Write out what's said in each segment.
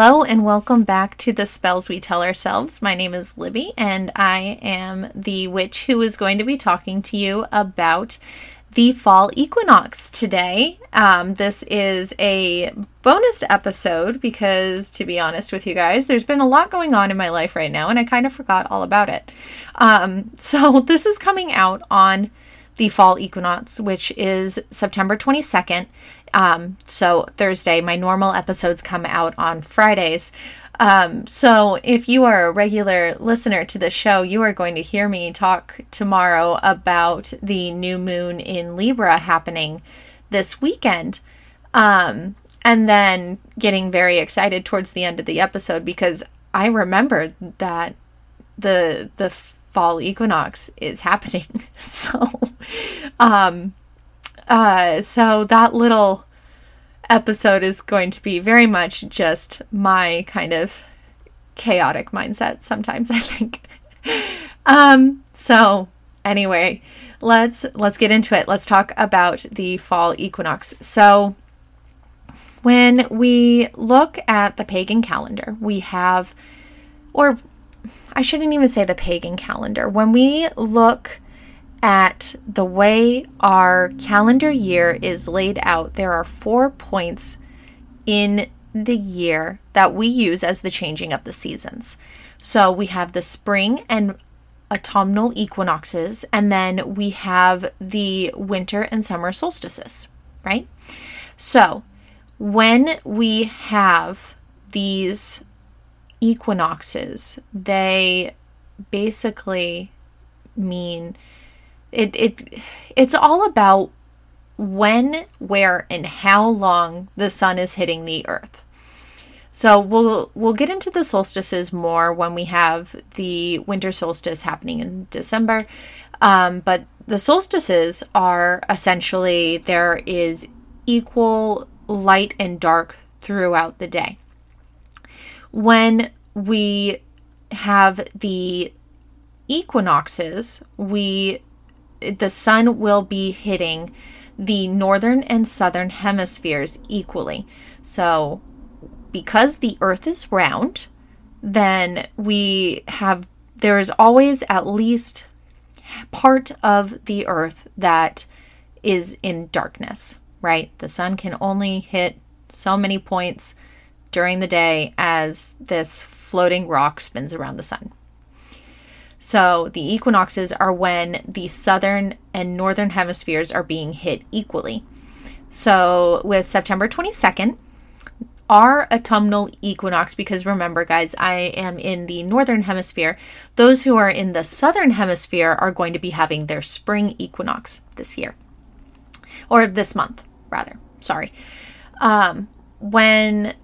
Hello and welcome back to the Spells We Tell Ourselves. My name is Libby and I am the witch who is going to be talking to you about the fall equinox today. Um, this is a bonus episode because, to be honest with you guys, there's been a lot going on in my life right now and I kind of forgot all about it. Um, so, this is coming out on the fall equinox, which is September 22nd. Um, so Thursday, my normal episodes come out on Fridays. Um, so if you are a regular listener to the show, you are going to hear me talk tomorrow about the new moon in Libra happening this weekend. Um, and then getting very excited towards the end of the episode because I remembered that the the fall equinox is happening. so um uh, so that little episode is going to be very much just my kind of chaotic mindset sometimes, I think. um, so anyway, let's let's get into it. Let's talk about the fall equinox. So when we look at the pagan calendar, we have or I shouldn't even say the pagan calendar. When we look at the way our calendar year is laid out, there are four points in the year that we use as the changing of the seasons. So we have the spring and autumnal equinoxes, and then we have the winter and summer solstices, right? So when we have these equinoxes, they basically mean it it it's all about when, where, and how long the sun is hitting the earth. So we'll we'll get into the solstices more when we have the winter solstice happening in December. Um, but the solstices are essentially there is equal light and dark throughout the day. When we have the equinoxes, we the sun will be hitting the northern and southern hemispheres equally. So, because the earth is round, then we have there is always at least part of the earth that is in darkness, right? The sun can only hit so many points during the day as this floating rock spins around the sun. So the equinoxes are when the southern and northern hemispheres are being hit equally. So with September 22nd, our autumnal equinox, because remember, guys, I am in the northern hemisphere. Those who are in the southern hemisphere are going to be having their spring equinox this year, or this month, rather. Sorry. Um, when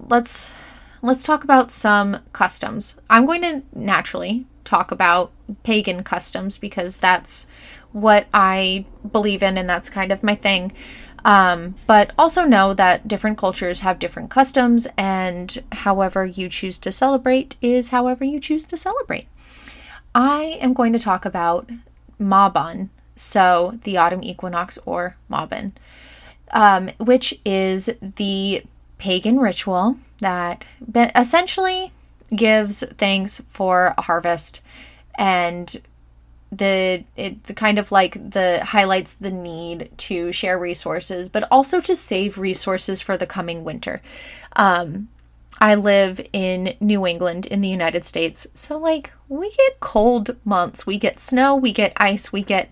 let's let's talk about some customs. I'm going to naturally talk about pagan customs because that's what I believe in and that's kind of my thing. Um, but also know that different cultures have different customs, and however you choose to celebrate is however you choose to celebrate. I am going to talk about Mabon, so the autumn equinox or Mabon, um, which is the pagan ritual that essentially gives thanks for a harvest. And the it the kind of like the highlights the need to share resources but also to save resources for the coming winter. Um i live in new england in the united states. So like we get cold months. We get snow we get ice we get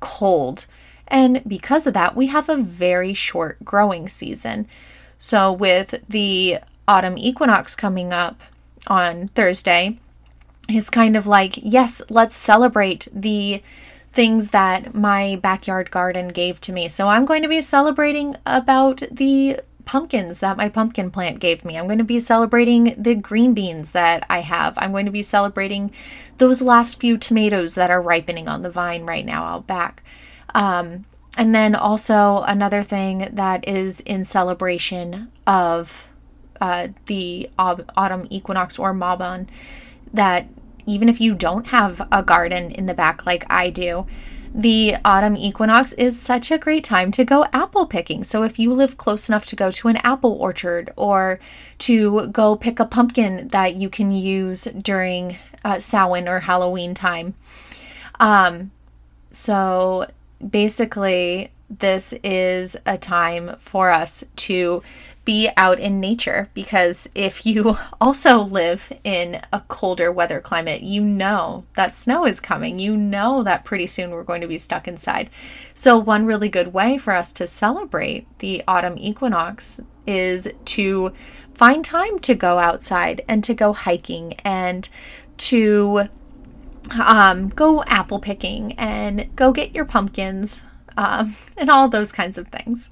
cold. And because of that we have a very short growing season. So with the autumn equinox coming up on Thursday, it's kind of like, yes, let's celebrate the things that my backyard garden gave to me. So I'm going to be celebrating about the pumpkins that my pumpkin plant gave me. I'm going to be celebrating the green beans that I have. I'm going to be celebrating those last few tomatoes that are ripening on the vine right now out back. Um, and then also another thing that is in celebration of uh, the autumn equinox or Mabon that even if you don't have a garden in the back like I do, the autumn equinox is such a great time to go apple picking. So, if you live close enough to go to an apple orchard or to go pick a pumpkin that you can use during uh, Samhain or Halloween time. Um, so, basically, this is a time for us to be out in nature because if you also live in a colder weather climate, you know that snow is coming. You know that pretty soon we're going to be stuck inside. So, one really good way for us to celebrate the autumn equinox is to find time to go outside and to go hiking and to um, go apple picking and go get your pumpkins um, and all those kinds of things.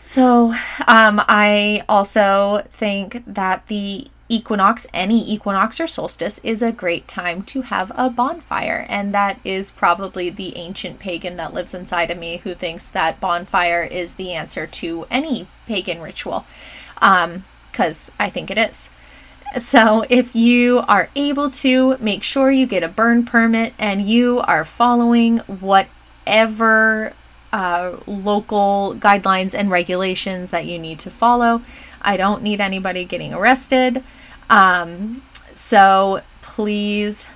So, um, I also think that the equinox, any equinox or solstice, is a great time to have a bonfire. And that is probably the ancient pagan that lives inside of me who thinks that bonfire is the answer to any pagan ritual. Because um, I think it is. So, if you are able to, make sure you get a burn permit and you are following whatever uh, local guidelines and regulations that you need to follow. I don't need anybody getting arrested. Um, so please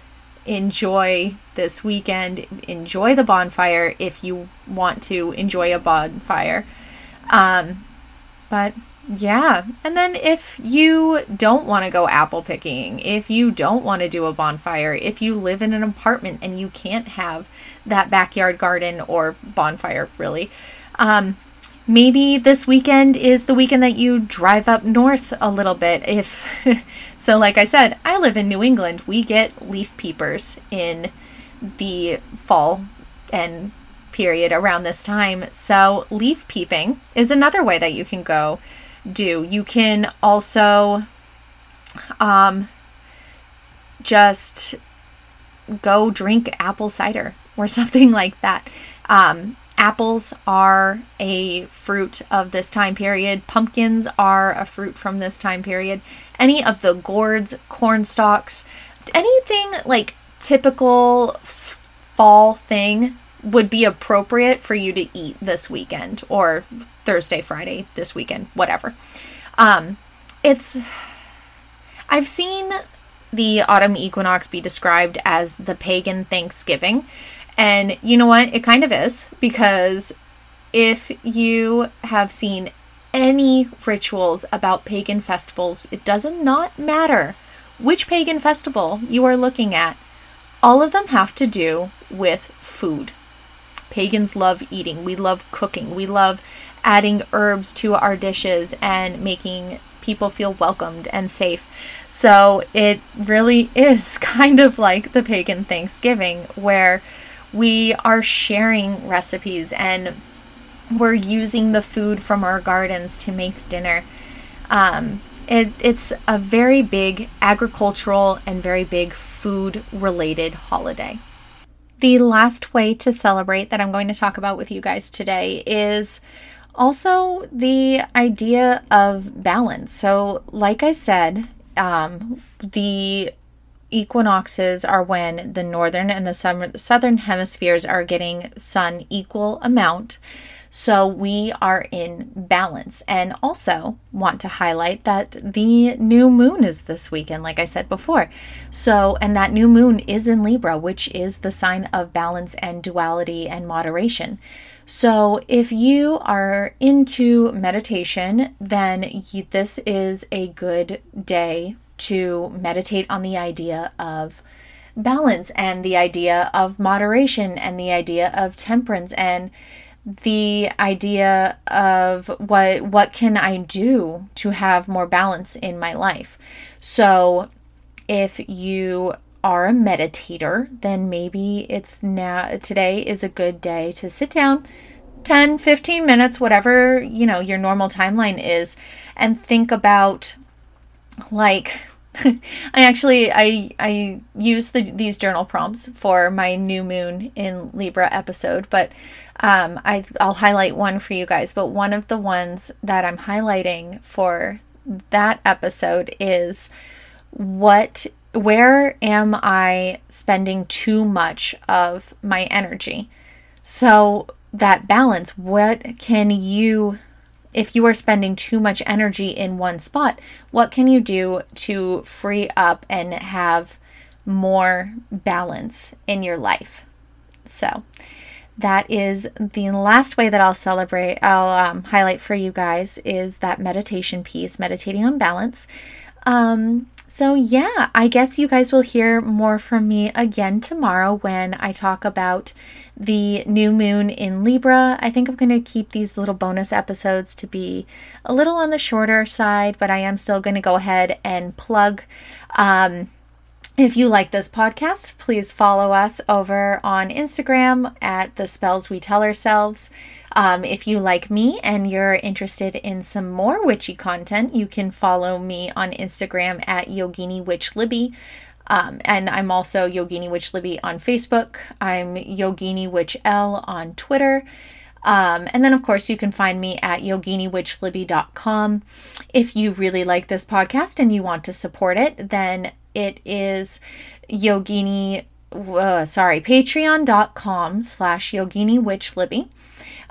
enjoy this weekend. Enjoy the bonfire if you want to enjoy a bonfire. Um, but yeah. And then if you don't want to go apple picking, if you don't want to do a bonfire, if you live in an apartment and you can't have that backyard garden or bonfire, really, um, maybe this weekend is the weekend that you drive up north a little bit. If so, like I said, I live in New England. We get leaf peepers in the fall and period around this time. So, leaf peeping is another way that you can go do. You can also um, just go drink apple cider or something like that. Um, apples are a fruit of this time period. Pumpkins are a fruit from this time period. Any of the gourds, corn stalks, anything like typical f- fall thing would be appropriate for you to eat this weekend or Thursday, Friday, this weekend, whatever. Um, it's, I've seen the autumn equinox be described as the pagan Thanksgiving. And you know what? It kind of is because if you have seen any rituals about pagan festivals, it does not matter which pagan festival you are looking at, all of them have to do with food. Pagans love eating, we love cooking, we love adding herbs to our dishes and making people feel welcomed and safe. So it really is kind of like the pagan Thanksgiving where we are sharing recipes and we're using the food from our gardens to make dinner. Um, it, it's a very big agricultural and very big food related holiday. The last way to celebrate that I'm going to talk about with you guys today is also the idea of balance. So, like I said, um, the equinoxes are when the northern and the southern hemispheres are getting sun equal amount. So we are in balance. And also want to highlight that the new moon is this weekend, like I said before. So, and that new moon is in Libra, which is the sign of balance and duality and moderation. So, if you are into meditation, then this is a good day to meditate on the idea of balance and the idea of moderation and the idea of temperance and the idea of what what can I do to have more balance in my life. So, if you are a meditator, then maybe it's now today is a good day to sit down 10, 15 minutes, whatever, you know, your normal timeline is and think about like I actually I I use the, these journal prompts for my new moon in Libra episode, but um, I I'll highlight one for you guys. But one of the ones that I'm highlighting for that episode is what where am I spending too much of my energy? So, that balance, what can you, if you are spending too much energy in one spot, what can you do to free up and have more balance in your life? So, that is the last way that I'll celebrate, I'll um, highlight for you guys is that meditation piece, meditating on balance. Um, so, yeah, I guess you guys will hear more from me again tomorrow when I talk about the new moon in Libra. I think I'm going to keep these little bonus episodes to be a little on the shorter side, but I am still going to go ahead and plug. Um, if you like this podcast, please follow us over on Instagram at the spells we tell ourselves. Um, if you like me and you're interested in some more witchy content, you can follow me on Instagram at Yogini Witch Libby. Um, and I'm also Yogini Witch Libby on Facebook. I'm Yogini Witch L on Twitter. Um, and then, of course, you can find me at yoginiwitchlibby.com. If you really like this podcast and you want to support it, then it is yogini, uh, sorry, patreon.com slash yogini witch libby.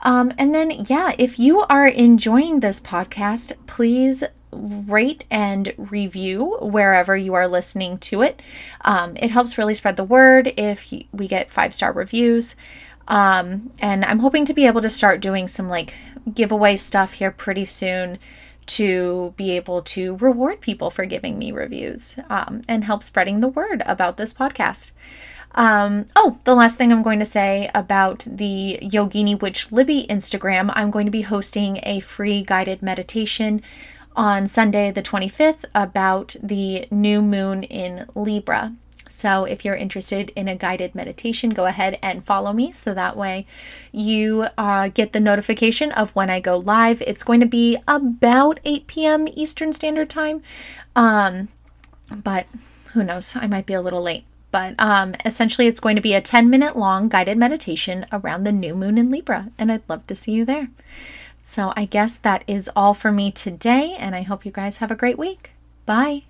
Um, and then, yeah, if you are enjoying this podcast, please rate and review wherever you are listening to it. Um, it helps really spread the word if we get five star reviews. Um, and I'm hoping to be able to start doing some like giveaway stuff here pretty soon to be able to reward people for giving me reviews um, and help spreading the word about this podcast. Um, oh, the last thing I'm going to say about the Yogini Witch Libby Instagram, I'm going to be hosting a free guided meditation on Sunday, the 25th, about the new moon in Libra. So, if you're interested in a guided meditation, go ahead and follow me so that way you uh, get the notification of when I go live. It's going to be about 8 p.m. Eastern Standard Time. Um, but who knows? I might be a little late. But um, essentially, it's going to be a 10 minute long guided meditation around the new moon in Libra, and I'd love to see you there. So, I guess that is all for me today, and I hope you guys have a great week. Bye.